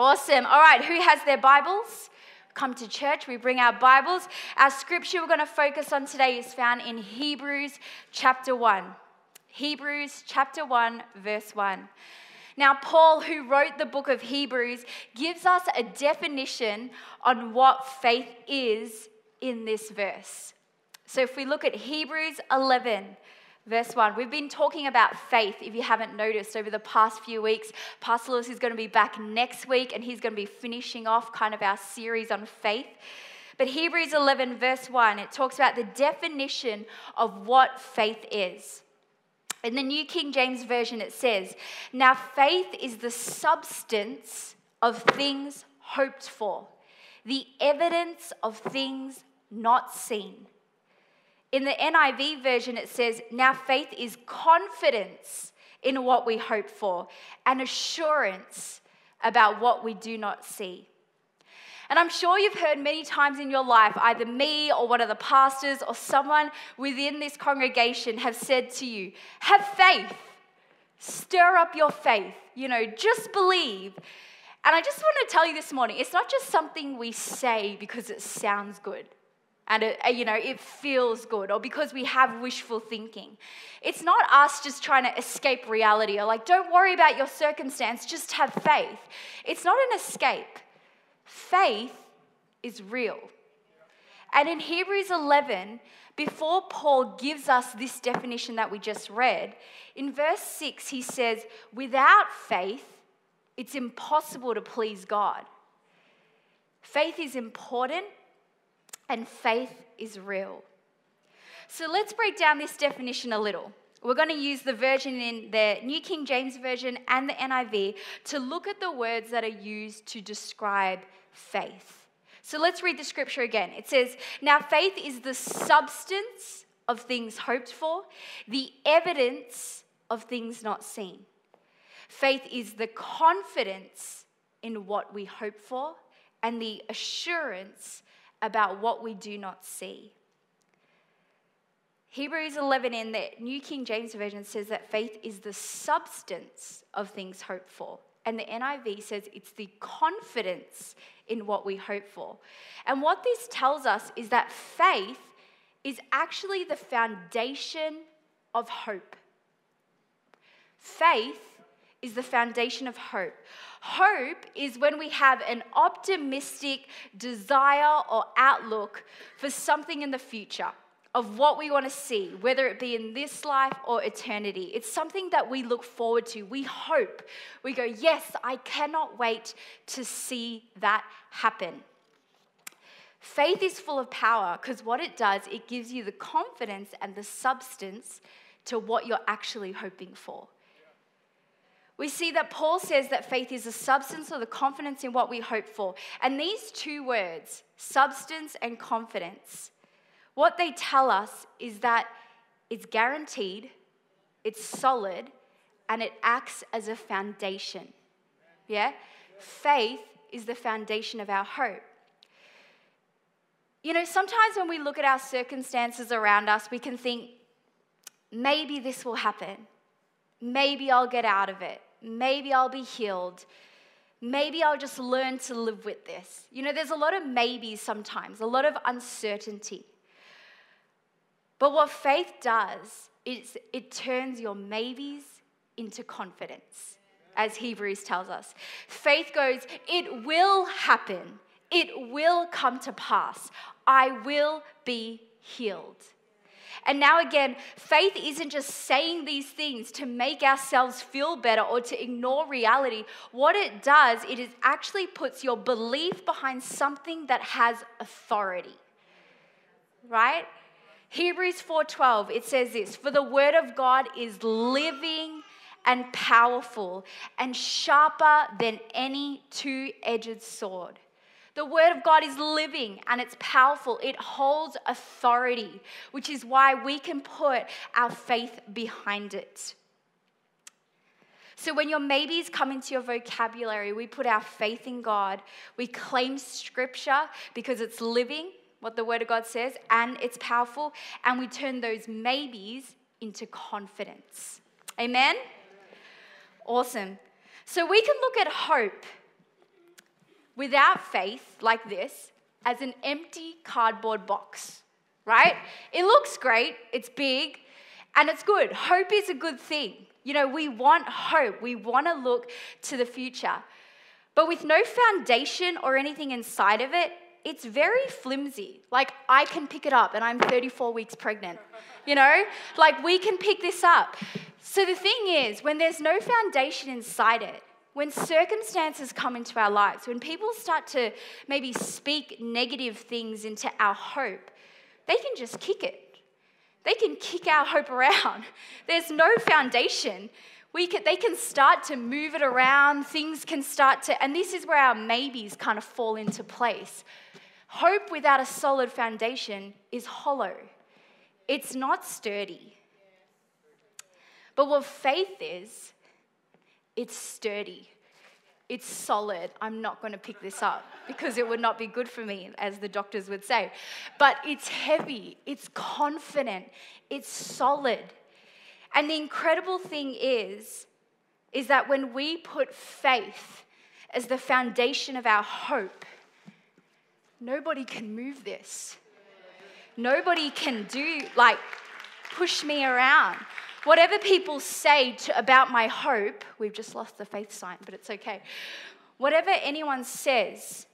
Awesome. All right, who has their Bibles? Come to church, we bring our Bibles. Our scripture we're going to focus on today is found in Hebrews chapter 1. Hebrews chapter 1, verse 1. Now, Paul, who wrote the book of Hebrews, gives us a definition on what faith is in this verse. So, if we look at Hebrews 11, verse 1. We've been talking about faith, if you haven't noticed, over the past few weeks. Pastor Lewis is going to be back next week and he's going to be finishing off kind of our series on faith. But Hebrews 11, verse 1, it talks about the definition of what faith is. In the New King James Version, it says, Now faith is the substance of things hoped for, the evidence of things not seen. In the NIV version, it says, Now faith is confidence in what we hope for and assurance about what we do not see. And I'm sure you've heard many times in your life, either me or one of the pastors or someone within this congregation have said to you, Have faith, stir up your faith, you know, just believe. And I just want to tell you this morning, it's not just something we say because it sounds good and it, uh, you know it feels good or because we have wishful thinking. It's not us just trying to escape reality or like don't worry about your circumstance just have faith. It's not an escape. Faith is real. And in hebrews 11 before paul gives us this definition that we just read in verse 6 he says without faith it's impossible to please god. Faith is important and faith is real. So let's break down this definition a little. We're going to use the version in the New King James Version and the NIV to look at the words that are used to describe faith. So let's read the scripture again. It says, Now faith is the substance of things hoped for, the evidence of things not seen. Faith is the confidence in what we hope for and the assurance about what we do not see. Hebrews 11 in the New King James Version says that faith is the substance of things hoped for. And the NIV says it's the confidence in what we hope for. And what this tells us is that faith is actually the foundation of hope. Faith is the foundation of hope. Hope is when we have an optimistic desire or outlook for something in the future of what we want to see, whether it be in this life or eternity. It's something that we look forward to. We hope. We go, yes, I cannot wait to see that happen. Faith is full of power because what it does, it gives you the confidence and the substance to what you're actually hoping for we see that Paul says that faith is the substance or the confidence in what we hope for. And these two words, substance and confidence, what they tell us is that it's guaranteed, it's solid, and it acts as a foundation. Yeah? Faith is the foundation of our hope. You know, sometimes when we look at our circumstances around us, we can think, maybe this will happen. Maybe I'll get out of it maybe I'll be healed. Maybe I'll just learn to live with this. You know, there's a lot of maybes sometimes, a lot of uncertainty. But what faith does is it turns your maybes into confidence, as Hebrews tells us. Faith goes, it will happen, it will come to pass. I will be healed. And now, again, faith isn't just saying these things to make ourselves feel better or to ignore reality. What it does, it is actually puts your belief behind something that has authority. Right? Hebrews 4:12 it says this, "For the word of God is living and powerful and sharper than any two-edged sword." The Word of God is living and it's powerful. It holds authority, which is why we can put our faith behind it. So, when your maybes come into your vocabulary, we put our faith in God. We claim Scripture because it's living, what the Word of God says, and it's powerful. And we turn those maybes into confidence. Amen? Awesome. So, we can look at hope without faith, like this, as an empty cardboard box, right? It looks great, it's big, and it's good. Hope is a good thing. You know, we want hope, we want to look to the future. But with no foundation or anything inside of it, it's very flimsy. Like, I can pick it up and I'm 34 weeks pregnant. You know? Like, we can pick this up. So the thing is, when there's no foundation inside it, when circumstances come into our lives, when people start to maybe speak negative things into our hope, they can just kick it. They can kick our hope around. There's no foundation. We can, they can start to move it around, things can start to, and this is where our maybes kind of fall into place. Hope without a solid foundation is hollow, it's not sturdy. But what faith is, it's sturdy. It's solid. I'm not going to pick this up because it would not be good for me, as the doctors would say. But it's heavy, it's confident, it's solid. And the incredible thing is, is that when we put faith as the foundation of our hope, nobody can move this. Nobody can do, like, push me around. Whatever people say to, about my hope, we've just lost the faith sign, but it's okay. Whatever anyone says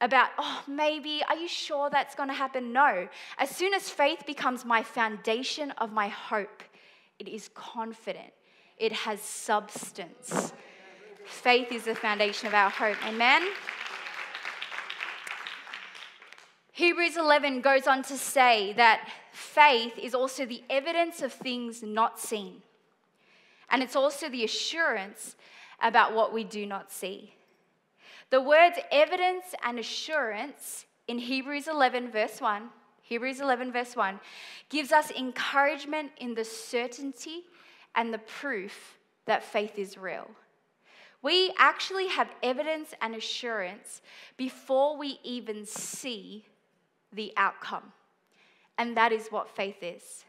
about, oh, maybe, are you sure that's going to happen? No. As soon as faith becomes my foundation of my hope, it is confident, it has substance. Faith is the foundation of our hope. Amen? Hebrews 11 goes on to say that faith is also the evidence of things not seen. And it's also the assurance about what we do not see. The words evidence and assurance in Hebrews 11, verse 1, Hebrews 11, verse 1, gives us encouragement in the certainty and the proof that faith is real. We actually have evidence and assurance before we even see the outcome. And that is what faith is.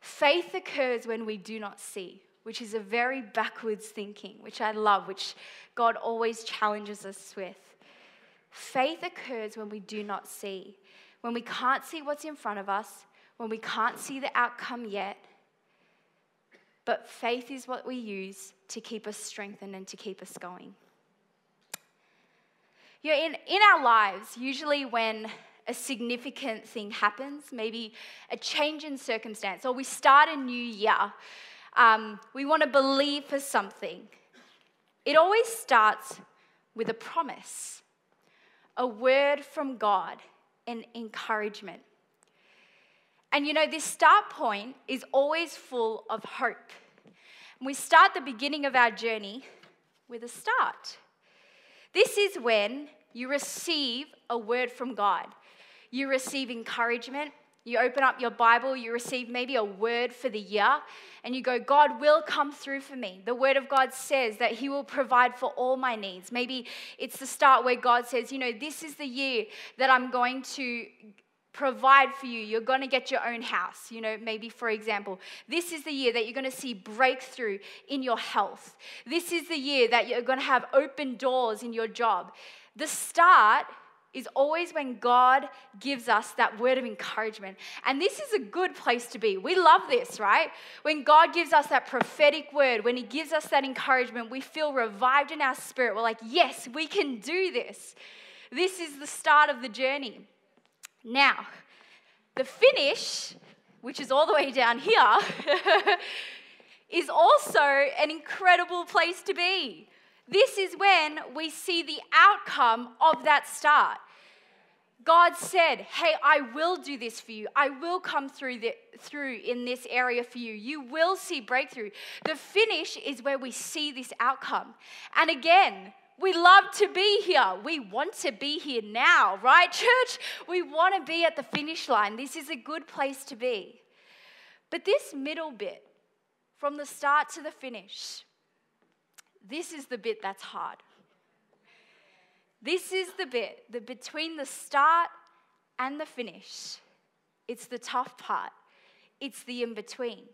Faith occurs when we do not see, which is a very backwards thinking, which I love, which God always challenges us with. Faith occurs when we do not see, when we can't see what's in front of us, when we can't see the outcome yet. But faith is what we use to keep us strengthened and to keep us going. You know, in, in our lives, usually when a significant thing happens, maybe a change in circumstance, or we start a new year, um, we want to believe for something. It always starts with a promise, a word from God, an encouragement. And you know, this start point is always full of hope. And we start the beginning of our journey with a start. This is when you receive a word from God you receive encouragement. You open up your Bible, you receive maybe a word for the year, and you go, God will come through for me. The word of God says that He will provide for all my needs. Maybe it's the start where God says, you know, this is the year that I'm going to provide for you. You're going to get your own house. You know, maybe for example, this is the year that you're going to see breakthrough in your health. This is the year that you're going to have open doors in your job. The start is always when God gives us that word of encouragement. And this is a good place to be. We love this, right? When God gives us that prophetic word, when He gives us that encouragement, we feel revived in our spirit. We're like, yes, we can do this. This is the start of the journey. Now, the finish, which is all the way down here, is also an incredible place to be. This is when we see the outcome of that start. God said, Hey, I will do this for you. I will come through, the, through in this area for you. You will see breakthrough. The finish is where we see this outcome. And again, we love to be here. We want to be here now, right, church? We want to be at the finish line. This is a good place to be. But this middle bit, from the start to the finish, this is the bit that's hard. This is the bit that between the start and the finish, it's the tough part, it's the in between.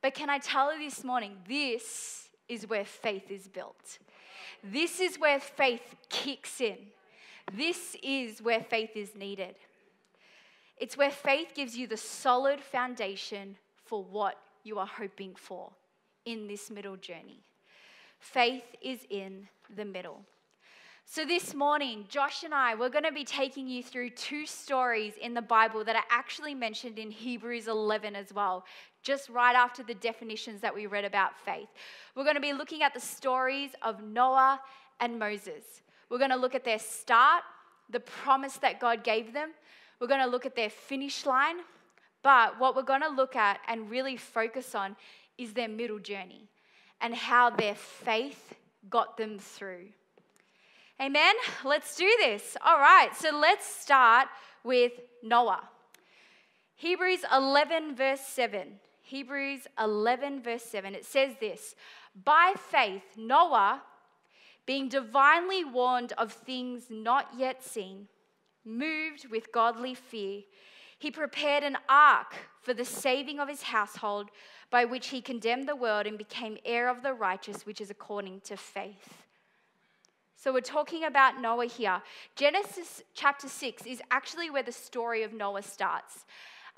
But can I tell you this morning, this is where faith is built. This is where faith kicks in. This is where faith is needed. It's where faith gives you the solid foundation for what you are hoping for in this middle journey. Faith is in the middle. So, this morning, Josh and I, we're going to be taking you through two stories in the Bible that are actually mentioned in Hebrews 11 as well, just right after the definitions that we read about faith. We're going to be looking at the stories of Noah and Moses. We're going to look at their start, the promise that God gave them. We're going to look at their finish line. But what we're going to look at and really focus on is their middle journey and how their faith got them through. Amen? Let's do this. All right, so let's start with Noah. Hebrews 11, verse 7. Hebrews 11, verse 7. It says this By faith, Noah, being divinely warned of things not yet seen, moved with godly fear, he prepared an ark for the saving of his household, by which he condemned the world and became heir of the righteous, which is according to faith. So we're talking about Noah here. Genesis chapter 6 is actually where the story of Noah starts.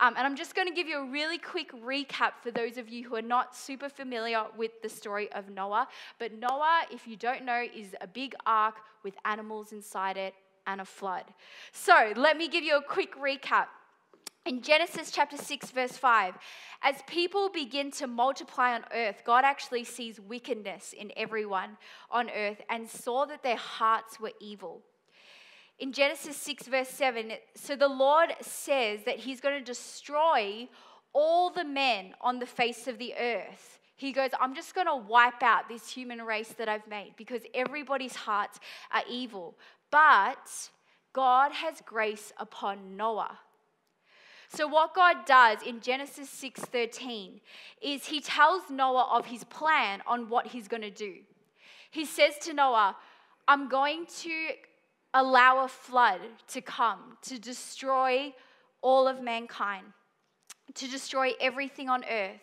Um, and I'm just going to give you a really quick recap for those of you who are not super familiar with the story of Noah. But Noah, if you don't know, is a big ark with animals inside it and a flood. So let me give you a quick recap. In Genesis chapter 6, verse 5, as people begin to multiply on earth, God actually sees wickedness in everyone on earth and saw that their hearts were evil. In Genesis 6, verse 7, so the Lord says that He's going to destroy all the men on the face of the earth. He goes, I'm just going to wipe out this human race that I've made because everybody's hearts are evil. But God has grace upon Noah so what God does in Genesis 6:13 is he tells Noah of his plan on what he's going to do. He says to Noah, "I'm going to allow a flood to come to destroy all of mankind, to destroy everything on earth."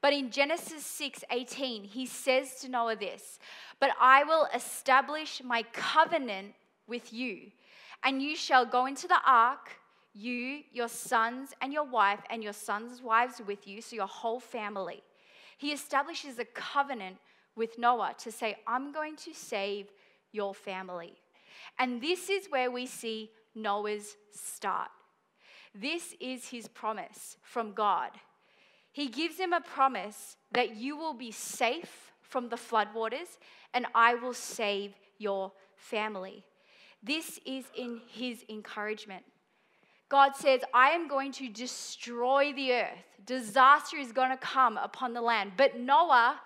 But in Genesis 6:18, he says to Noah this, "But I will establish my covenant with you, and you shall go into the ark you, your sons, and your wife, and your sons' wives with you, so your whole family. He establishes a covenant with Noah to say, I'm going to save your family. And this is where we see Noah's start. This is his promise from God. He gives him a promise that you will be safe from the floodwaters and I will save your family. This is in his encouragement. God says, I am going to destroy the earth. Disaster is going to come upon the land. But Noah,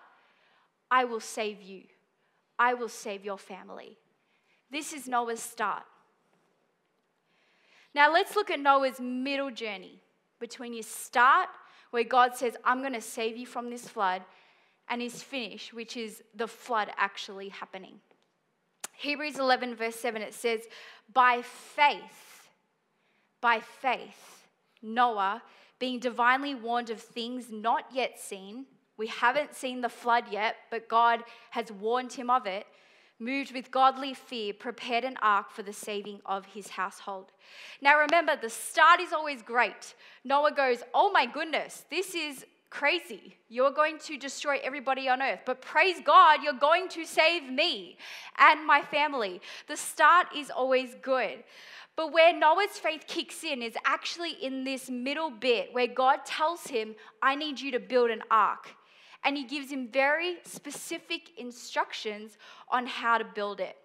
I will save you. I will save your family. This is Noah's start. Now let's look at Noah's middle journey between his start, where God says, I'm going to save you from this flood, and his finish, which is the flood actually happening. Hebrews 11, verse 7, it says, By faith, by faith, Noah, being divinely warned of things not yet seen, we haven't seen the flood yet, but God has warned him of it, moved with godly fear, prepared an ark for the saving of his household. Now remember, the start is always great. Noah goes, Oh my goodness, this is crazy. You're going to destroy everybody on earth. But praise God, you're going to save me and my family. The start is always good. But where Noah's faith kicks in is actually in this middle bit where God tells him, I need you to build an ark. And he gives him very specific instructions on how to build it.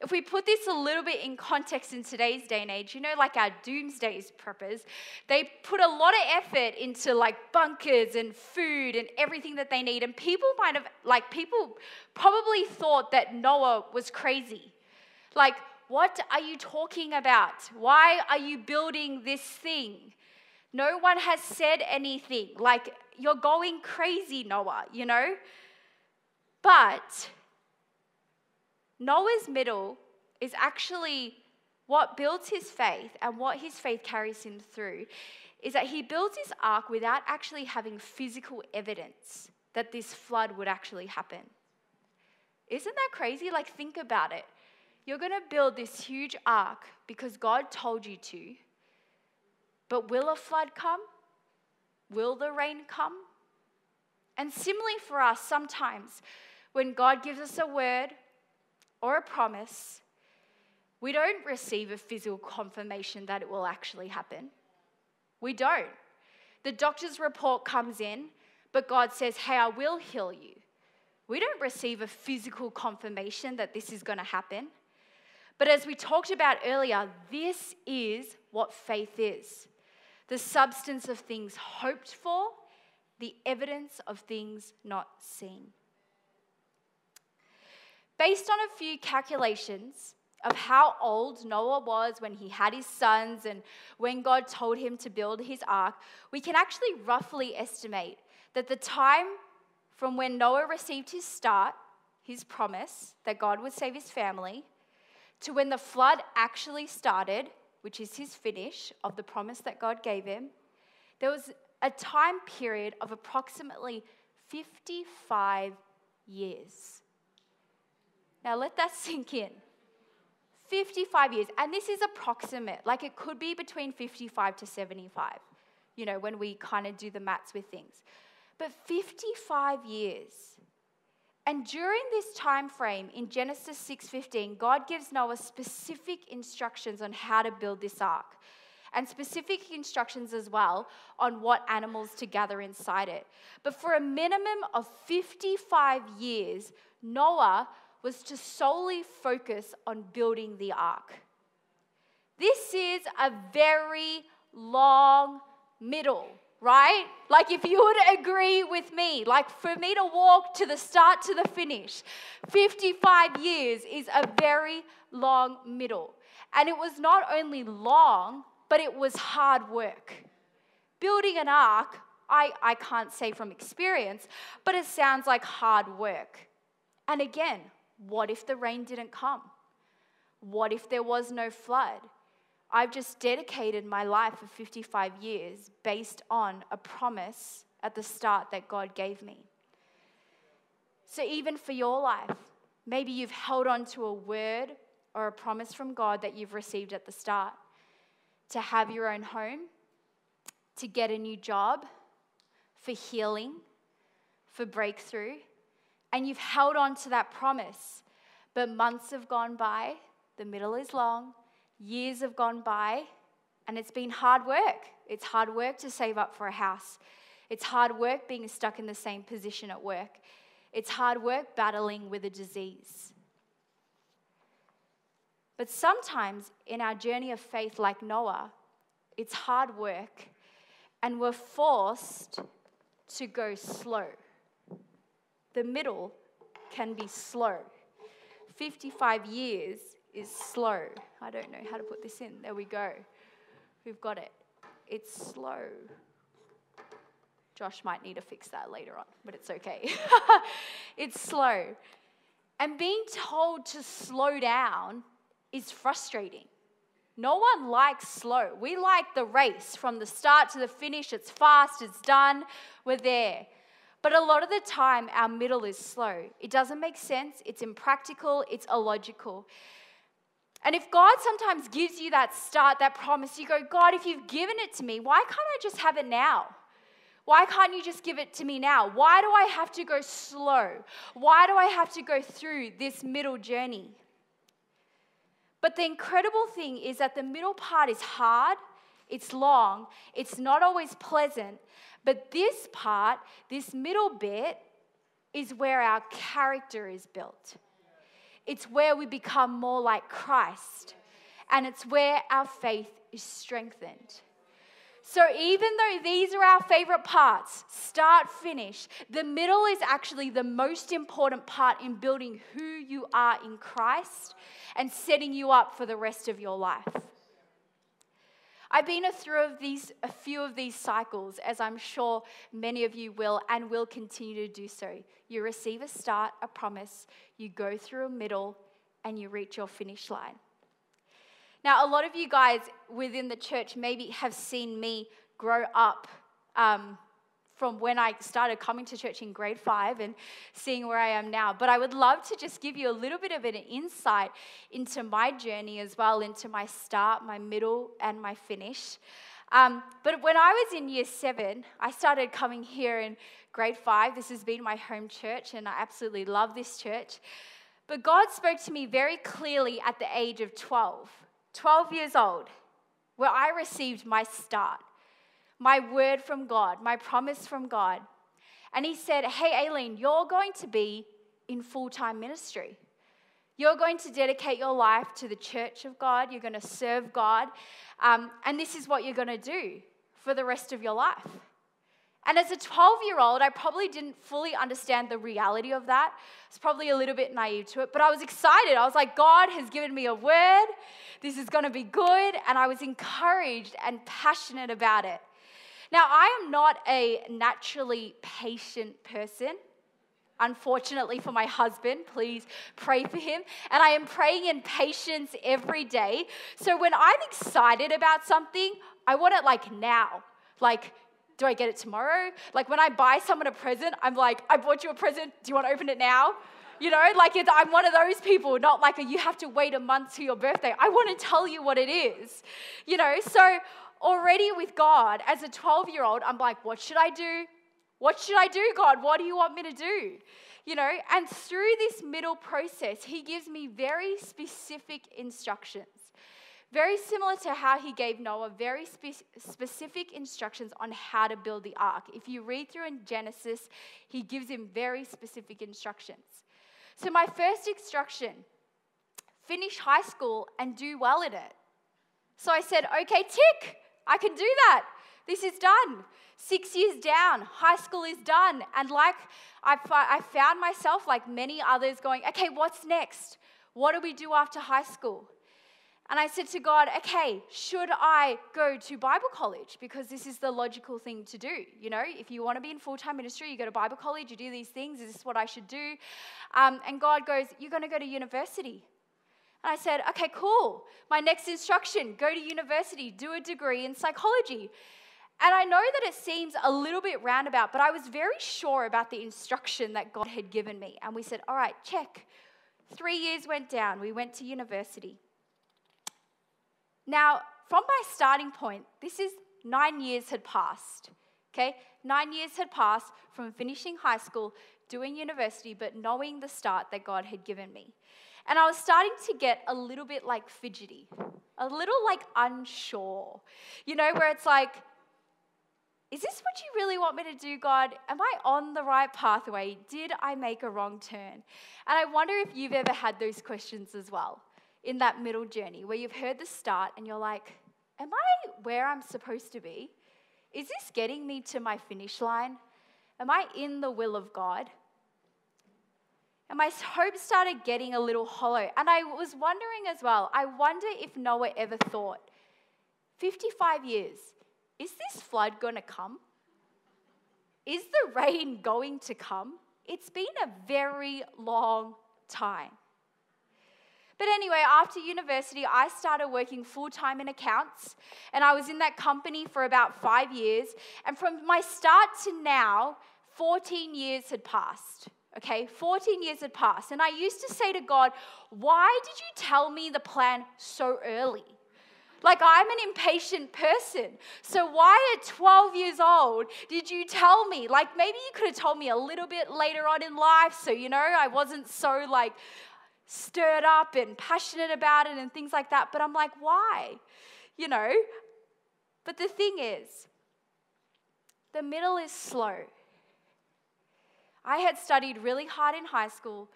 If we put this a little bit in context in today's day and age, you know, like our doomsday preppers, they put a lot of effort into like bunkers and food and everything that they need. And people might have, like, people probably thought that Noah was crazy. Like, what are you talking about? Why are you building this thing? No one has said anything. Like, you're going crazy, Noah, you know? But Noah's middle is actually what builds his faith and what his faith carries him through is that he builds his ark without actually having physical evidence that this flood would actually happen. Isn't that crazy? Like, think about it. You're going to build this huge ark because God told you to, but will a flood come? Will the rain come? And similarly for us, sometimes when God gives us a word or a promise, we don't receive a physical confirmation that it will actually happen. We don't. The doctor's report comes in, but God says, Hey, I will heal you. We don't receive a physical confirmation that this is going to happen. But as we talked about earlier, this is what faith is the substance of things hoped for, the evidence of things not seen. Based on a few calculations, of how old Noah was when he had his sons and when God told him to build his ark, we can actually roughly estimate that the time from when Noah received his start, his promise that God would save his family, to when the flood actually started, which is his finish of the promise that God gave him, there was a time period of approximately 55 years. Now let that sink in. 55 years. And this is approximate, like it could be between 55 to 75, you know, when we kind of do the maths with things. But 55 years. And during this time frame in Genesis 6:15, God gives Noah specific instructions on how to build this ark and specific instructions as well on what animals to gather inside it. But for a minimum of 55 years, Noah was to solely focus on building the ark. This is a very long middle, right? Like, if you would agree with me, like for me to walk to the start to the finish, 55 years is a very long middle. And it was not only long, but it was hard work. Building an ark, I, I can't say from experience, but it sounds like hard work. And again, what if the rain didn't come? What if there was no flood? I've just dedicated my life for 55 years based on a promise at the start that God gave me. So, even for your life, maybe you've held on to a word or a promise from God that you've received at the start to have your own home, to get a new job, for healing, for breakthrough and you've held on to that promise. But months have gone by, the middle is long, years have gone by, and it's been hard work. It's hard work to save up for a house. It's hard work being stuck in the same position at work. It's hard work battling with a disease. But sometimes in our journey of faith, like Noah, it's hard work, and we're forced to go slow the middle can be slow. 55 years is slow. I don't know how to put this in. There we go. We've got it. It's slow. Josh might need to fix that later on, but it's okay. it's slow. And being told to slow down is frustrating. No one likes slow. We like the race from the start to the finish. It's fast, it's done, we're there. But a lot of the time, our middle is slow. It doesn't make sense, it's impractical, it's illogical. And if God sometimes gives you that start, that promise, you go, God, if you've given it to me, why can't I just have it now? Why can't you just give it to me now? Why do I have to go slow? Why do I have to go through this middle journey? But the incredible thing is that the middle part is hard, it's long, it's not always pleasant, but this part, this middle bit, is where our character is built. It's where we become more like Christ, and it's where our faith is strengthened. So, even though these are our favorite parts start, finish the middle is actually the most important part in building who you are in Christ and setting you up for the rest of your life. I've been through these, a few of these cycles, as I'm sure many of you will and will continue to do so. You receive a start, a promise, you go through a middle, and you reach your finish line. Now, a lot of you guys within the church maybe have seen me grow up um, from when I started coming to church in grade five and seeing where I am now. But I would love to just give you a little bit of an insight into my journey as well, into my start, my middle, and my finish. Um, but when I was in year seven, I started coming here in grade five. This has been my home church, and I absolutely love this church. But God spoke to me very clearly at the age of 12, 12 years old, where I received my start my word from God, my promise from God. And he said, Hey, Aileen, you're going to be in full time ministry. You're going to dedicate your life to the church of God. You're going to serve God. Um, and this is what you're going to do for the rest of your life. And as a 12 year old, I probably didn't fully understand the reality of that. I was probably a little bit naive to it, but I was excited. I was like, God has given me a word. This is going to be good. And I was encouraged and passionate about it. Now, I am not a naturally patient person. Unfortunately for my husband, please pray for him. And I am praying in patience every day. So when I'm excited about something, I want it like now. Like, do I get it tomorrow? Like when I buy someone a present, I'm like, I bought you a present. Do you want to open it now? You know, like I'm one of those people, not like a, you have to wait a month to your birthday. I want to tell you what it is. You know, so already with God, as a 12 year old, I'm like, what should I do? What should I do, God? What do you want me to do? You know, and through this middle process, He gives me very specific instructions. Very similar to how he gave Noah very spe- specific instructions on how to build the ark. If you read through in Genesis, he gives him very specific instructions. So, my first instruction finish high school and do well in it. So I said, okay, tick. I can do that. This is done. Six years down, high school is done. And like I, I found myself, like many others, going, okay, what's next? What do we do after high school? And I said to God, okay, should I go to Bible college? Because this is the logical thing to do. You know, if you want to be in full time ministry, you go to Bible college, you do these things. Is this what I should do? Um, and God goes, you're going to go to university. And I said, okay, cool. My next instruction go to university, do a degree in psychology. And I know that it seems a little bit roundabout, but I was very sure about the instruction that God had given me. And we said, all right, check. Three years went down. We went to university. Now, from my starting point, this is nine years had passed. Okay? Nine years had passed from finishing high school, doing university, but knowing the start that God had given me. And I was starting to get a little bit like fidgety, a little like unsure, you know, where it's like, is this what you really want me to do, God? Am I on the right pathway? Did I make a wrong turn? And I wonder if you've ever had those questions as well in that middle journey where you've heard the start and you're like, am I where I'm supposed to be? Is this getting me to my finish line? Am I in the will of God? And my hope started getting a little hollow. And I was wondering as well, I wonder if Noah ever thought, 55 years, is this flood going to come? Is the rain going to come? It's been a very long time. But anyway, after university, I started working full time in accounts, and I was in that company for about five years. And from my start to now, 14 years had passed. Okay, 14 years had passed. And I used to say to God, Why did you tell me the plan so early? Like, I'm an impatient person. So, why at 12 years old did you tell me? Like, maybe you could have told me a little bit later on in life so, you know, I wasn't so like stirred up and passionate about it and things like that. But I'm like, why? You know? But the thing is, the middle is slow. I had studied really hard in high school,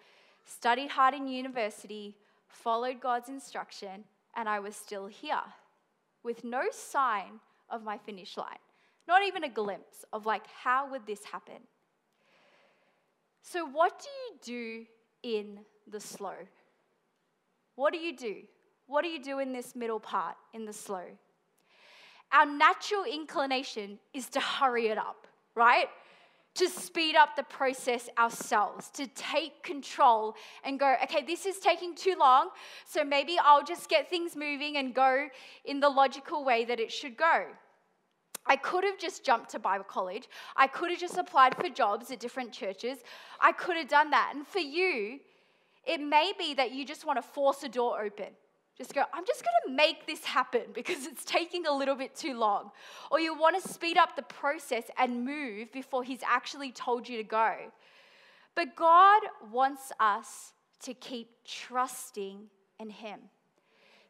studied hard in university, followed God's instruction, and I was still here with no sign of my finish line. Not even a glimpse of like, how would this happen? So, what do you do in the slow? What do you do? What do you do in this middle part, in the slow? Our natural inclination is to hurry it up, right? To speed up the process ourselves, to take control and go, okay, this is taking too long, so maybe I'll just get things moving and go in the logical way that it should go. I could have just jumped to Bible college. I could have just applied for jobs at different churches. I could have done that. And for you, it may be that you just want to force a door open. Just go, I'm just going to make this happen because it's taking a little bit too long. Or you want to speed up the process and move before He's actually told you to go. But God wants us to keep trusting in Him,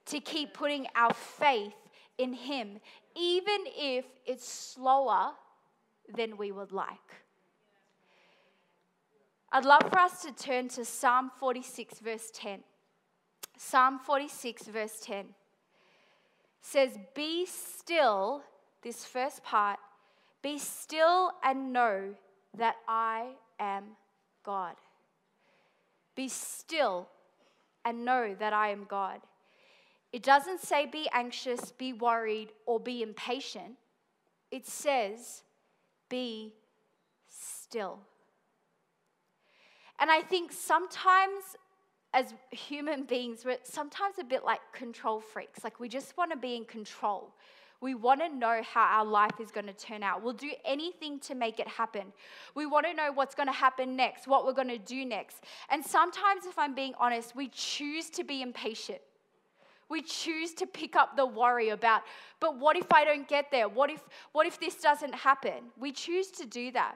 to keep putting our faith in Him, even if it's slower than we would like. I'd love for us to turn to Psalm 46, verse 10. Psalm 46, verse 10 says, Be still, this first part, be still and know that I am God. Be still and know that I am God. It doesn't say be anxious, be worried, or be impatient. It says be still. And I think sometimes as human beings, we're sometimes a bit like control freaks. Like we just want to be in control. We want to know how our life is going to turn out. We'll do anything to make it happen. We want to know what's going to happen next, what we're going to do next. And sometimes, if I'm being honest, we choose to be impatient. We choose to pick up the worry about, but what if I don't get there? What if, what if this doesn't happen? We choose to do that.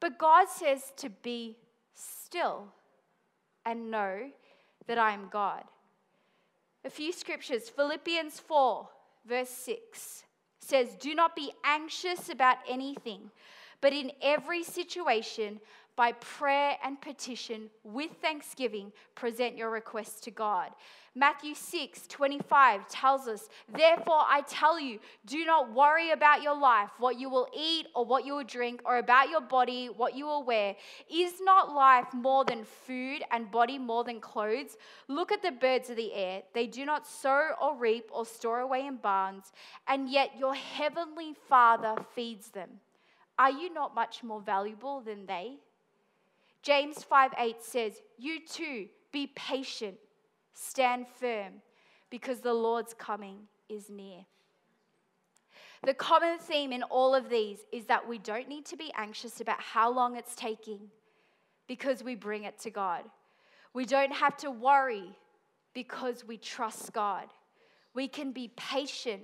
But God says to be still and know that I am God. A few scriptures Philippians 4, verse 6 says, Do not be anxious about anything, but in every situation, by prayer and petition with thanksgiving, present your requests to God. Matthew 6 25 tells us, Therefore I tell you, do not worry about your life, what you will eat or what you will drink, or about your body, what you will wear. Is not life more than food and body more than clothes? Look at the birds of the air. They do not sow or reap or store away in barns, and yet your heavenly Father feeds them. Are you not much more valuable than they? James 5 8 says, You too be patient, stand firm, because the Lord's coming is near. The common theme in all of these is that we don't need to be anxious about how long it's taking because we bring it to God. We don't have to worry because we trust God. We can be patient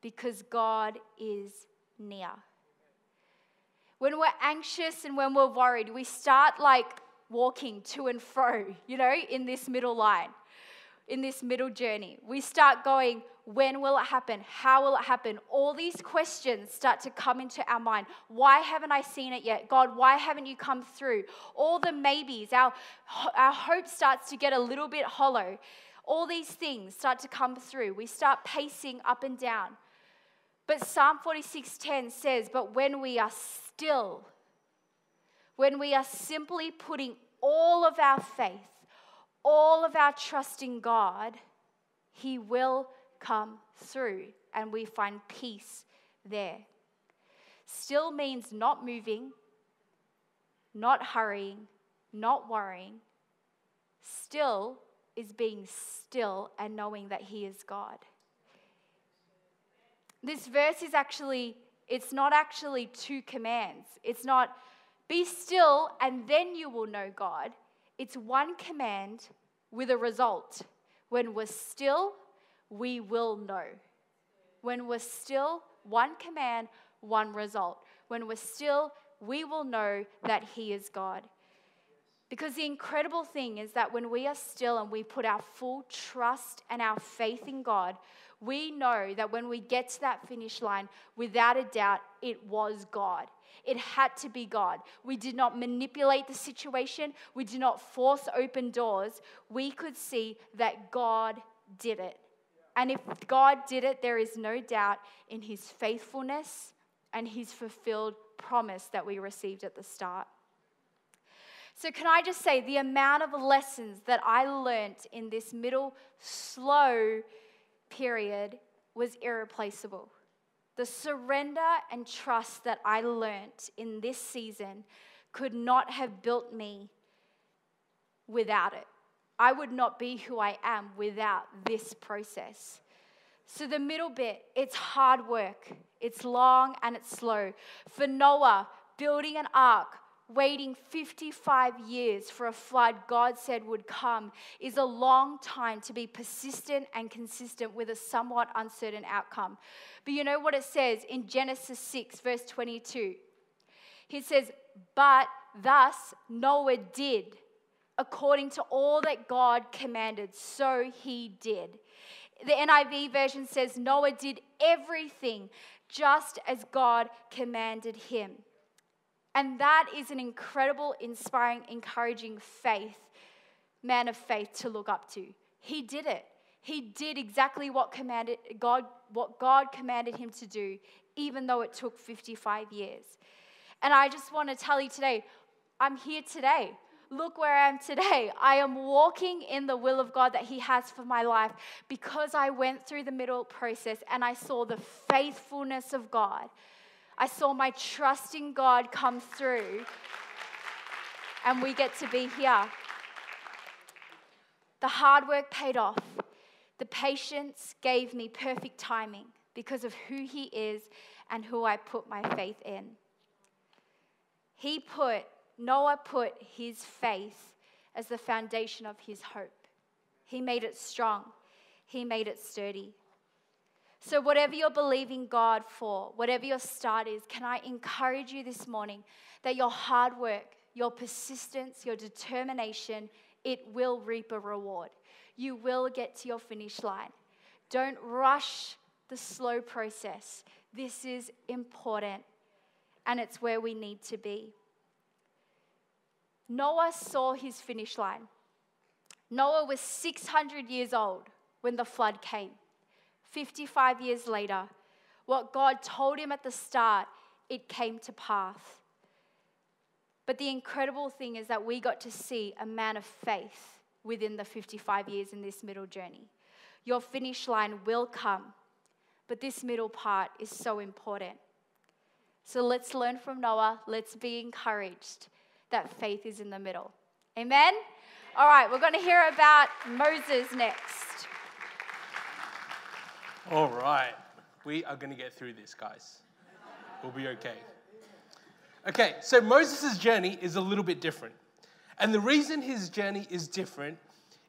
because God is near. When we're anxious and when we're worried, we start like walking to and fro, you know, in this middle line, in this middle journey. We start going, when will it happen? How will it happen? All these questions start to come into our mind. Why haven't I seen it yet? God, why haven't you come through? All the maybes, our, our hope starts to get a little bit hollow. All these things start to come through. We start pacing up and down. But Psalm 46:10 says, "But when we are still, when we are simply putting all of our faith, all of our trust in God, He will come through and we find peace there. Still means not moving, not hurrying, not worrying. Still is being still and knowing that He is God. This verse is actually it's not actually two commands. It's not be still and then you will know God. It's one command with a result. When we're still, we will know. When we're still, one command, one result. When we're still, we will know that He is God. Because the incredible thing is that when we are still and we put our full trust and our faith in God, we know that when we get to that finish line, without a doubt, it was God. It had to be God. We did not manipulate the situation, we did not force open doors. We could see that God did it. And if God did it, there is no doubt in his faithfulness and his fulfilled promise that we received at the start. So, can I just say the amount of lessons that I learnt in this middle, slow, period was irreplaceable. The surrender and trust that I learnt in this season could not have built me without it. I would not be who I am without this process. So, the middle bit, it's hard work. It's long and it's slow. For Noah, building an ark, waiting 55 years for a flood God said would come is a long time to be persistent and consistent with a somewhat uncertain outcome. But you know what it says in Genesis 6, verse 22? He says, But thus Noah did according to all that God commanded, so he did. The NIV version says Noah did everything just as God commanded him. And that is an incredible, inspiring, encouraging faith, man of faith to look up to. He did it. He did exactly what commanded God what God commanded him to do, even though it took 55 years. And I just want to tell you today, I'm here today. Look where I am today. I am walking in the will of God that He has for my life because I went through the middle process and I saw the faithfulness of God. I saw my trust in God come through, and we get to be here. The hard work paid off. The patience gave me perfect timing because of who He is and who I put my faith in. He put, Noah put his faith as the foundation of his hope. He made it strong, he made it sturdy. So, whatever you're believing God for, whatever your start is, can I encourage you this morning that your hard work, your persistence, your determination, it will reap a reward. You will get to your finish line. Don't rush the slow process. This is important, and it's where we need to be. Noah saw his finish line. Noah was 600 years old when the flood came. 55 years later, what God told him at the start, it came to pass. But the incredible thing is that we got to see a man of faith within the 55 years in this middle journey. Your finish line will come, but this middle part is so important. So let's learn from Noah. Let's be encouraged that faith is in the middle. Amen? All right, we're going to hear about Moses next. All right. We are going to get through this, guys. We'll be okay. Okay, so Moses' journey is a little bit different. And the reason his journey is different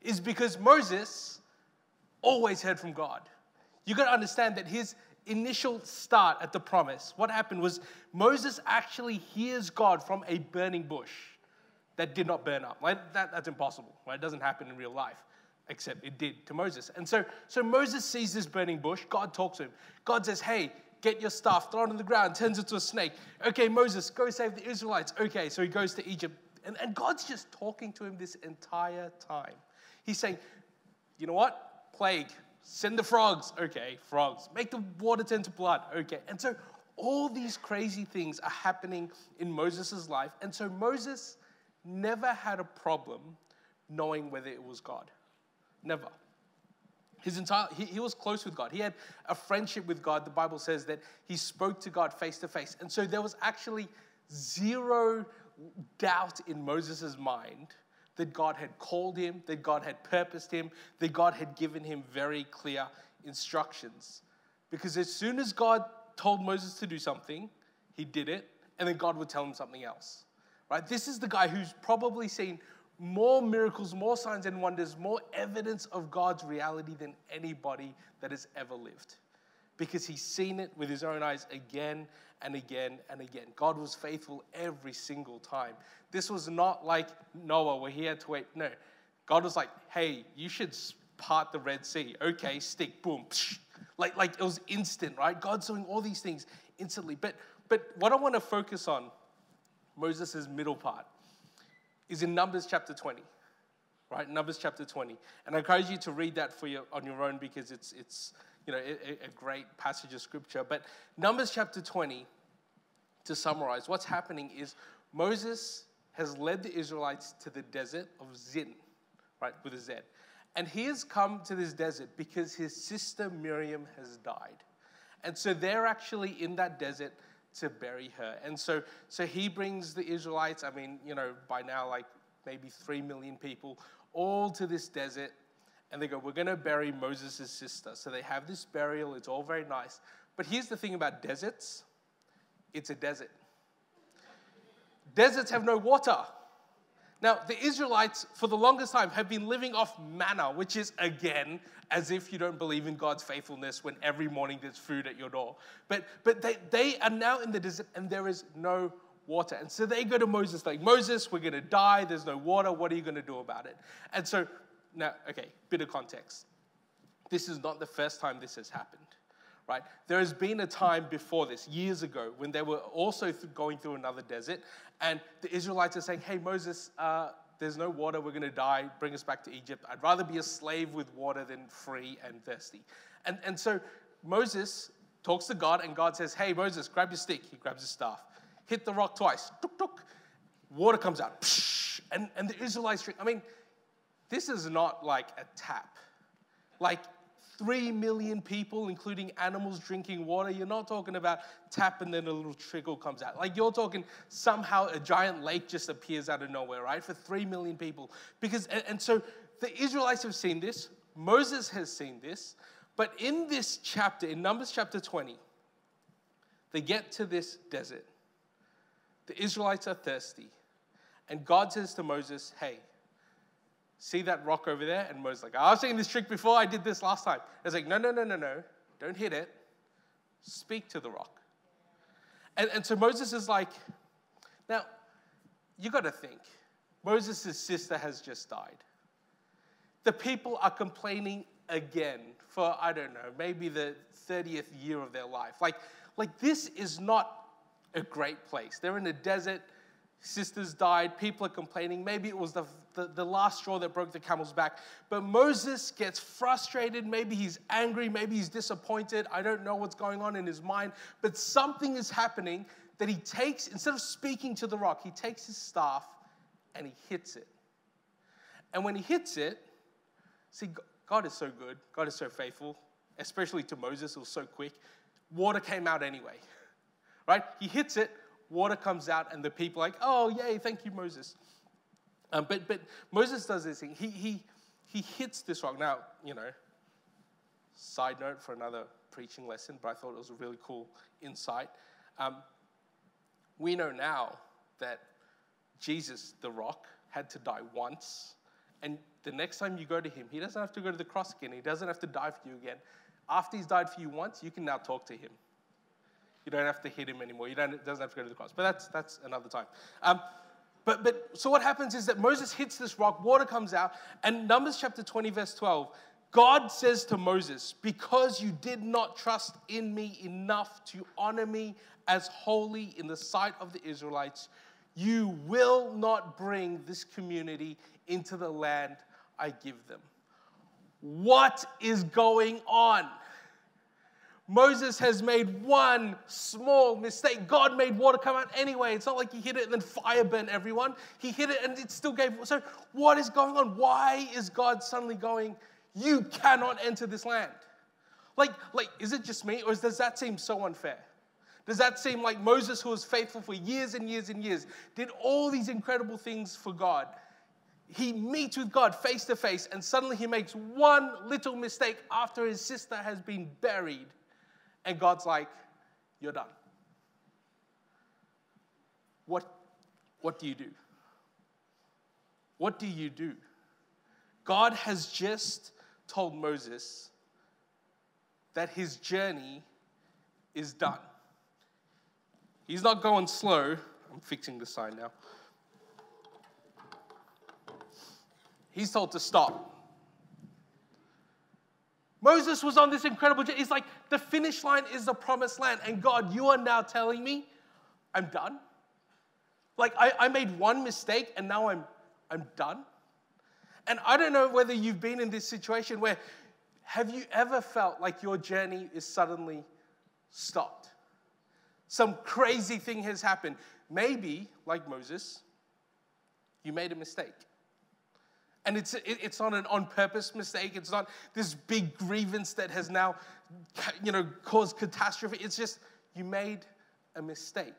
is because Moses always heard from God. You got to understand that his initial start at the promise, what happened was Moses actually hears God from a burning bush that did not burn up. Like that, that's impossible. Right? It doesn't happen in real life except it did to Moses. And so, so Moses sees this burning bush. God talks to him. God says, Hey, get your stuff, throw it on the ground, turns into a snake. Okay, Moses, go save the Israelites. Okay, so he goes to Egypt. And, and God's just talking to him this entire time. He's saying, You know what? Plague, send the frogs. Okay, frogs. Make the water turn to blood. Okay. And so all these crazy things are happening in Moses' life. And so Moses never had a problem knowing whether it was God. Never. His entire, he, he was close with God. He had a friendship with God. The Bible says that he spoke to God face to face. And so there was actually zero doubt in Moses' mind that God had called him, that God had purposed him, that God had given him very clear instructions. Because as soon as God told Moses to do something, he did it, and then God would tell him something else. Right? This is the guy who's probably seen more miracles, more signs and wonders, more evidence of God's reality than anybody that has ever lived. Because he's seen it with his own eyes again and again and again. God was faithful every single time. This was not like Noah where he had to wait. No, God was like, hey, you should part the Red Sea. Okay, stick, boom. Like, like it was instant, right? God's doing all these things instantly. But, but what I want to focus on, Moses' middle part, is in Numbers chapter 20, right? Numbers chapter 20. And I encourage you to read that for you on your own because it's, it's you know, a, a great passage of scripture. But Numbers chapter 20, to summarize, what's happening is Moses has led the Israelites to the desert of Zin, right, with a Z. And he has come to this desert because his sister Miriam has died. And so they're actually in that desert to bury her. And so, so he brings the Israelites, I mean, you know, by now, like maybe three million people, all to this desert. and they go, We're going to bury Moses' sister. So they have this burial, it's all very nice. But here's the thing about deserts it's a desert. Deserts have no water. Now, the Israelites, for the longest time, have been living off manna, which is, again, as if you don't believe in God's faithfulness when every morning there's food at your door. But, but they, they are now in the desert and there is no water. And so they go to Moses, like, Moses, we're going to die. There's no water. What are you going to do about it? And so, now, okay, bit of context. This is not the first time this has happened right? There has been a time before this, years ago, when they were also th- going through another desert, and the Israelites are saying, Hey, Moses, uh, there's no water, we're going to die, bring us back to Egypt. I'd rather be a slave with water than free and thirsty. And, and so Moses talks to God, and God says, Hey, Moses, grab your stick. He grabs his staff, hit the rock twice, tuk, tuk. water comes out, and, and the Israelites drink. I mean, this is not like a tap. Like, Three million people, including animals, drinking water. You're not talking about tap and then a little trickle comes out. Like you're talking somehow a giant lake just appears out of nowhere, right? For three million people. Because, and, and so the Israelites have seen this, Moses has seen this, but in this chapter, in Numbers chapter 20, they get to this desert. The Israelites are thirsty. And God says to Moses, Hey, see that rock over there? And Moses like, I've seen this trick before, I did this last time. It's like, no, no, no, no, no. Don't hit it. Speak to the rock. And, and so Moses is like, now, you got to think. Moses' sister has just died. The people are complaining again for, I don't know, maybe the 30th year of their life. Like, like this is not a great place. They're in a desert sisters died, people are complaining. Maybe it was the, the, the, last straw that broke the camel's back. But Moses gets frustrated. Maybe he's angry. Maybe he's disappointed. I don't know what's going on in his mind. But something is happening that he takes, instead of speaking to the rock, he takes his staff and he hits it. And when he hits it, see, God is so good. God is so faithful, especially to Moses, it was so quick. Water came out anyway, right? He hits it, water comes out, and the people are like, oh, yay, thank you, Moses. Um, but, but Moses does this thing. He, he, he hits this rock. Now, you know, side note for another preaching lesson, but I thought it was a really cool insight. Um, we know now that Jesus, the rock, had to die once. And the next time you go to him, he doesn't have to go to the cross again. He doesn't have to die for you again. After he's died for you once, you can now talk to him. You don't have to hit him anymore. You don't, it doesn't have to go to the cross. But that's, that's another time. Um, but, but so what happens is that Moses hits this rock, water comes out, and Numbers chapter 20, verse 12, God says to Moses, Because you did not trust in me enough to honor me as holy in the sight of the Israelites, you will not bring this community into the land I give them. What is going on? Moses has made one small mistake. God made water come out anyway. It's not like he hit it and then fire burnt everyone. He hit it and it still gave. So, what is going on? Why is God suddenly going, You cannot enter this land? Like, like is it just me or does that seem so unfair? Does that seem like Moses, who was faithful for years and years and years, did all these incredible things for God? He meets with God face to face, and suddenly he makes one little mistake after his sister has been buried and God's like, You're done. What, what do you do? What do you do? God has just told Moses that his journey is done. He's not going slow. I'm fixing the sign now. He's told to stop. Moses was on this incredible journey. It's like the finish line is the promised land. And God, you are now telling me I'm done? Like I, I made one mistake and now I'm, I'm done? And I don't know whether you've been in this situation where have you ever felt like your journey is suddenly stopped? Some crazy thing has happened. Maybe, like Moses, you made a mistake. And it's, it's not an on purpose mistake. It's not this big grievance that has now, you know, caused catastrophe. It's just you made a mistake.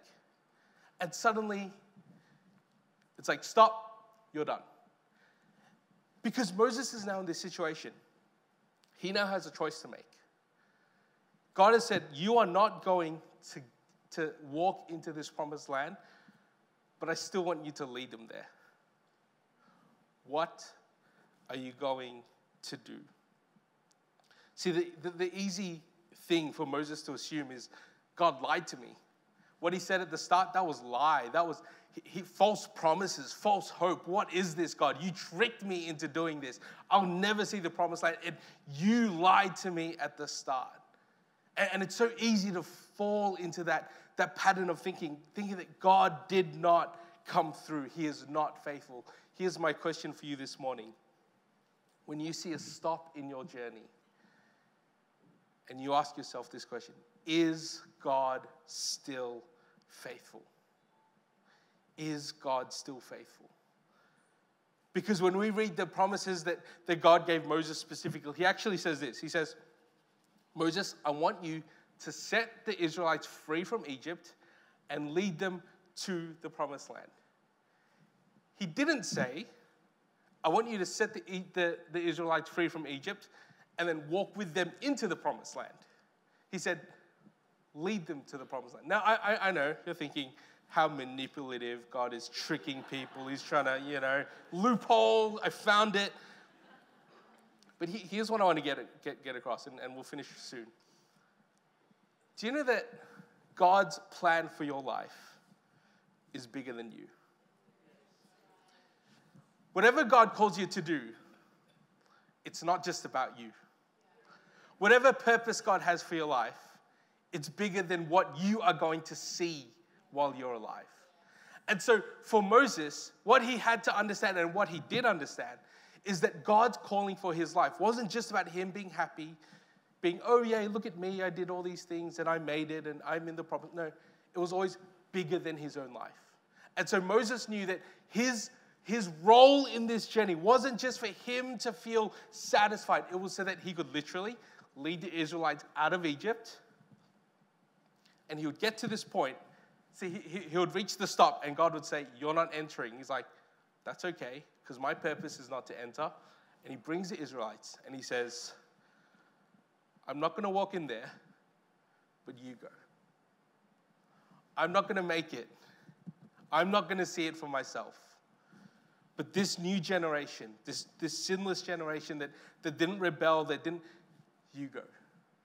And suddenly, it's like, stop, you're done. Because Moses is now in this situation. He now has a choice to make. God has said, You are not going to, to walk into this promised land, but I still want you to lead them there. What are you going to do? See, the, the, the easy thing for Moses to assume is God lied to me. What he said at the start, that was lie. That was he, false promises, false hope. What is this, God? You tricked me into doing this. I'll never see the promised land. And you lied to me at the start. And, and it's so easy to fall into that, that pattern of thinking, thinking that God did not come through. He is not faithful. Here's my question for you this morning. When you see a stop in your journey, and you ask yourself this question Is God still faithful? Is God still faithful? Because when we read the promises that, that God gave Moses specifically, he actually says this He says, Moses, I want you to set the Israelites free from Egypt and lead them to the promised land. He didn't say, I want you to set the, the, the Israelites free from Egypt and then walk with them into the promised land. He said, lead them to the promised land. Now, I, I, I know you're thinking how manipulative God is tricking people. He's trying to, you know, loophole, I found it. But he, here's what I want to get, get, get across, and, and we'll finish soon. Do you know that God's plan for your life is bigger than you? Whatever God calls you to do, it's not just about you. Whatever purpose God has for your life, it's bigger than what you are going to see while you're alive. And so for Moses, what he had to understand and what he did understand is that God's calling for his life wasn't just about him being happy, being, oh, yeah, look at me, I did all these things and I made it and I'm in the problem. No, it was always bigger than his own life. And so Moses knew that his, his role in this journey wasn't just for him to feel satisfied, it was so that he could literally lead the Israelites out of Egypt. And he would get to this point. See, he, he would reach the stop, and God would say, You're not entering. He's like, That's okay, because my purpose is not to enter. And he brings the Israelites, and he says, I'm not going to walk in there, but you go. I'm not going to make it. I'm not going to see it for myself. But this new generation, this, this sinless generation that, that didn't rebel, that didn't, you go.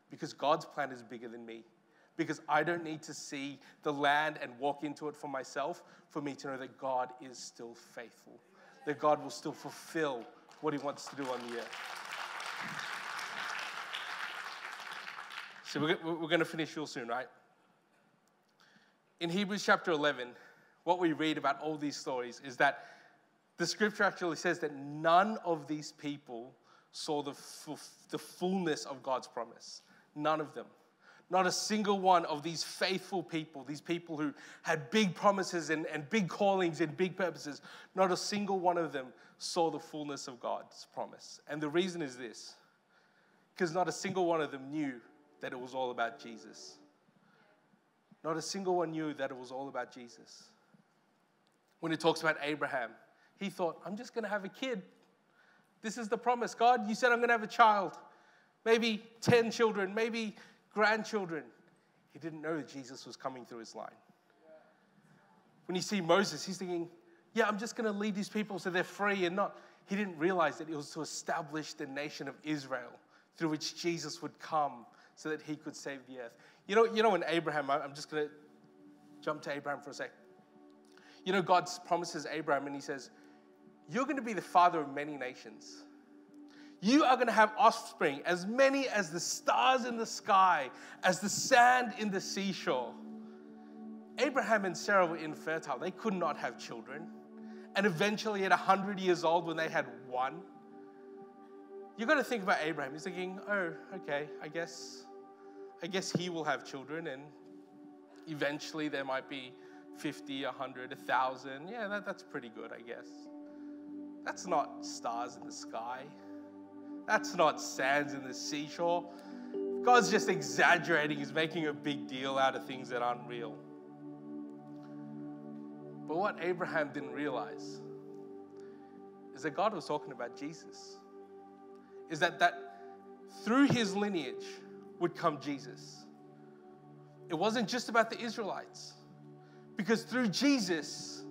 Because God's plan is bigger than me. Because I don't need to see the land and walk into it for myself for me to know that God is still faithful, that God will still fulfill what He wants to do on the earth. So we're, we're going to finish real soon, right? In Hebrews chapter 11, what we read about all these stories is that the scripture actually says that none of these people saw the, the fullness of God's promise. None of them. Not a single one of these faithful people, these people who had big promises and, and big callings and big purposes, not a single one of them saw the fullness of God's promise. And the reason is this because not a single one of them knew that it was all about Jesus. Not a single one knew that it was all about Jesus. When it talks about Abraham, he thought, I'm just going to have a kid. This is the promise. God, you said I'm going to have a child, maybe 10 children, maybe grandchildren. He didn't know that Jesus was coming through his line. When you see Moses, he's thinking, yeah, I'm just going to lead these people so they're free and not. He didn't realize that it was to establish the nation of Israel through which Jesus would come so that he could save the earth. You know, you know when Abraham, I'm just going to jump to Abraham for a sec. You know, God promises Abraham and he says, you're going to be the father of many nations. You are going to have offspring, as many as the stars in the sky, as the sand in the seashore. Abraham and Sarah were infertile. They could not have children. And eventually, at 100 years old, when they had one, you've got to think about Abraham. He's thinking, oh, okay, I guess, I guess he will have children, and eventually there might be 50, 100, 1,000. Yeah, that, that's pretty good, I guess. That's not stars in the sky. That's not sands in the seashore. God's just exaggerating, He's making a big deal out of things that aren't real. But what Abraham didn't realize is that God was talking about Jesus. Is that that through his lineage would come Jesus. It wasn't just about the Israelites. Because through Jesus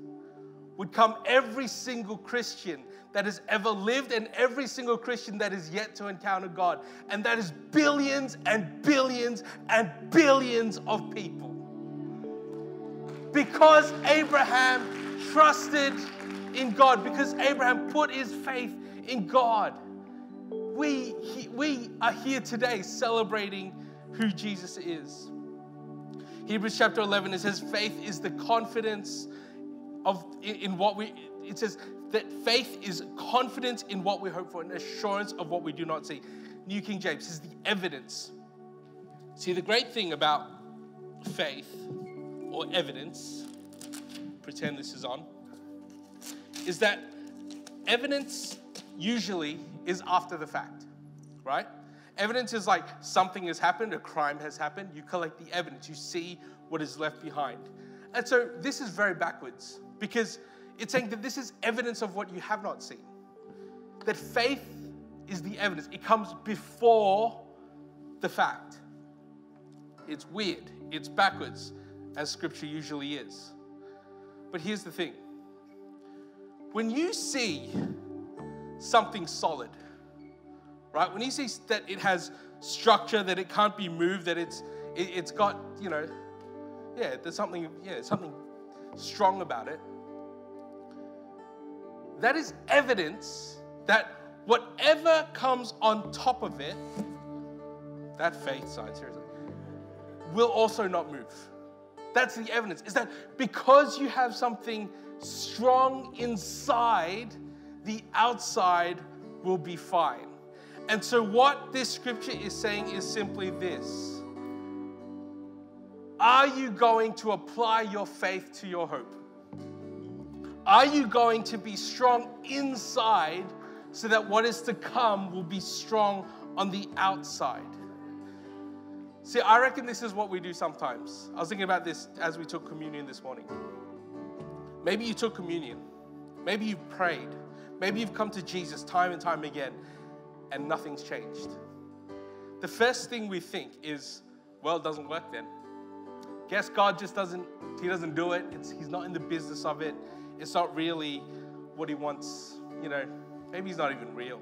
would come every single Christian that has ever lived and every single Christian that is yet to encounter God. And that is billions and billions and billions of people. Because Abraham trusted in God, because Abraham put his faith in God, we, we are here today celebrating who Jesus is. Hebrews chapter 11, it says, faith is the confidence of in, what we, it says that faith is confidence in what we hope for and assurance of what we do not see. New King James is the evidence. See, the great thing about faith or evidence, pretend this is on, is that evidence usually is after the fact, right? Evidence is like something has happened, a crime has happened. You collect the evidence, you see what is left behind. And so this is very backwards because it's saying that this is evidence of what you have not seen. That faith is the evidence, it comes before the fact. It's weird, it's backwards, as scripture usually is. But here's the thing when you see something solid, right? When you see that it has structure, that it can't be moved, that it's it, has got, you know, yeah, there's something, yeah, something strong about it. That is evidence that whatever comes on top of it, that faith side, seriously, will also not move. That's the evidence. Is that because you have something strong inside, the outside will be fine. And so, what this scripture is saying is simply this Are you going to apply your faith to your hope? Are you going to be strong inside so that what is to come will be strong on the outside? See, I reckon this is what we do sometimes. I was thinking about this as we took communion this morning. Maybe you took communion. Maybe you've prayed. Maybe you've come to Jesus time and time again and nothing's changed. The first thing we think is, well, it doesn't work then. Guess God just doesn't, He doesn't do it. It's, he's not in the business of it. It's not really what He wants. You know, maybe He's not even real.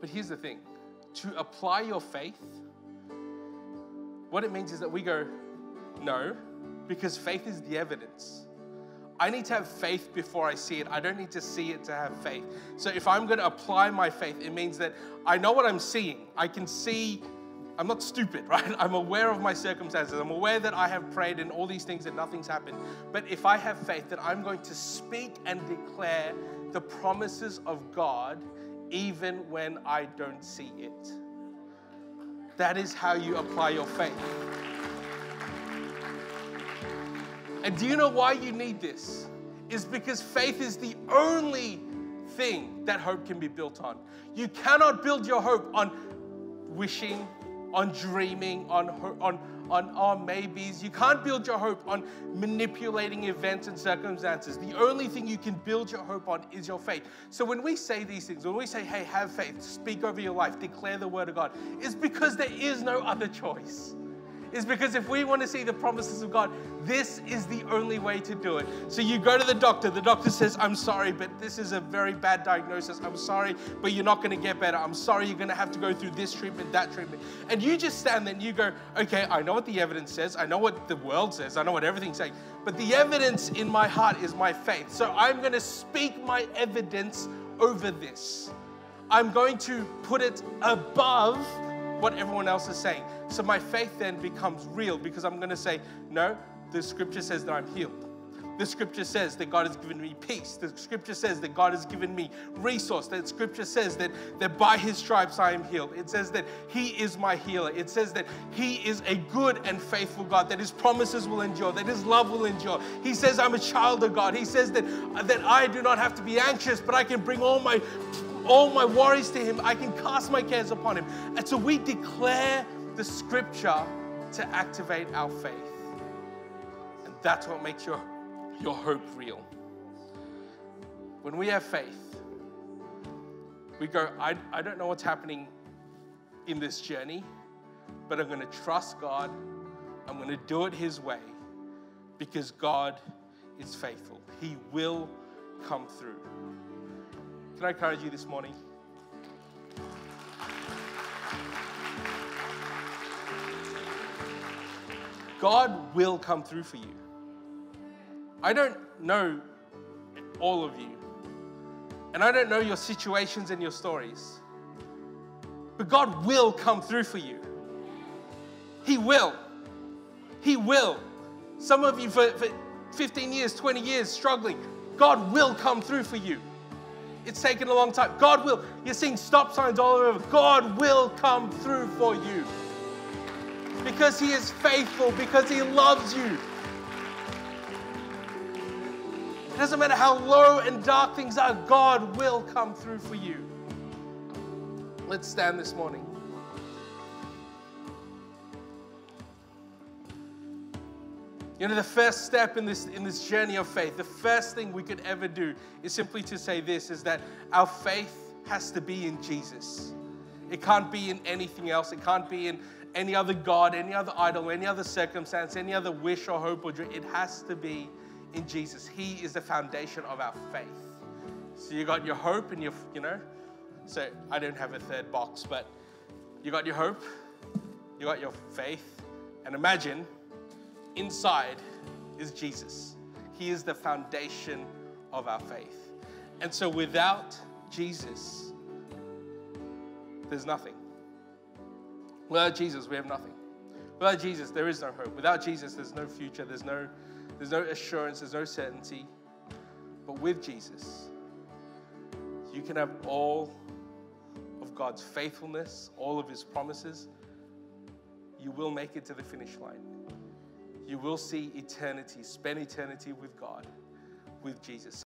But here's the thing to apply your faith, what it means is that we go, no, because faith is the evidence. I need to have faith before I see it. I don't need to see it to have faith. So if I'm going to apply my faith, it means that I know what I'm seeing. I can see, I'm not stupid, right? I'm aware of my circumstances. I'm aware that I have prayed and all these things and nothing's happened. But if I have faith, that I'm going to speak and declare the promises of God even when I don't see it. That is how you apply your faith. And do you know why you need this? Is because faith is the only thing that hope can be built on. You cannot build your hope on wishing, on dreaming, on, on, on oh, maybes. You can't build your hope on manipulating events and circumstances. The only thing you can build your hope on is your faith. So when we say these things, when we say, hey, have faith, speak over your life, declare the word of God, it's because there is no other choice is because if we want to see the promises of God, this is the only way to do it. So you go to the doctor, the doctor says, I'm sorry, but this is a very bad diagnosis. I'm sorry, but you're not going to get better. I'm sorry, you're going to have to go through this treatment, that treatment. And you just stand there and you go, okay, I know what the evidence says. I know what the world says. I know what everything's saying. But the evidence in my heart is my faith. So I'm going to speak my evidence over this. I'm going to put it above what everyone else is saying. So my faith then becomes real because I'm going to say, no, the scripture says that I'm healed. The scripture says that God has given me peace. The scripture says that God has given me resource. That scripture says that, that by his stripes I am healed. It says that he is my healer. It says that he is a good and faithful God, that his promises will endure, that his love will endure. He says I'm a child of God. He says that, that I do not have to be anxious, but I can bring all my all my worries to him. I can cast my cares upon him. And so we declare the scripture to activate our faith. And that's what makes your, your hope real. when we have faith, we go, I, I don't know what's happening in this journey, but I'm going to trust God. I'm going to do it His way because God is faithful. He will come through. Can I encourage you this morning? God will come through for you. I don't know all of you, and I don't know your situations and your stories, but God will come through for you. He will. He will. Some of you, for, for 15 years, 20 years, struggling, God will come through for you. It's taken a long time. God will. You're seeing stop signs all over. God will come through for you because He is faithful, because He loves you. It doesn't matter how low and dark things are, God will come through for you. Let's stand this morning. You know, the first step in this, in this journey of faith, the first thing we could ever do is simply to say this is that our faith has to be in Jesus. It can't be in anything else. It can't be in any other God, any other idol, any other circumstance, any other wish or hope or dream. It has to be in Jesus. He is the foundation of our faith. So you got your hope and your, you know, so I don't have a third box, but you got your hope, you got your faith, and imagine inside is Jesus. He is the foundation of our faith. And so without Jesus, there's nothing. Without Jesus, we have nothing. Without Jesus, there is no hope. Without Jesus, there's no future, there's no, there's no assurance, there's no certainty. But with Jesus, you can have all of God's faithfulness, all of His promises. You will make it to the finish line. You will see eternity, spend eternity with God, with Jesus.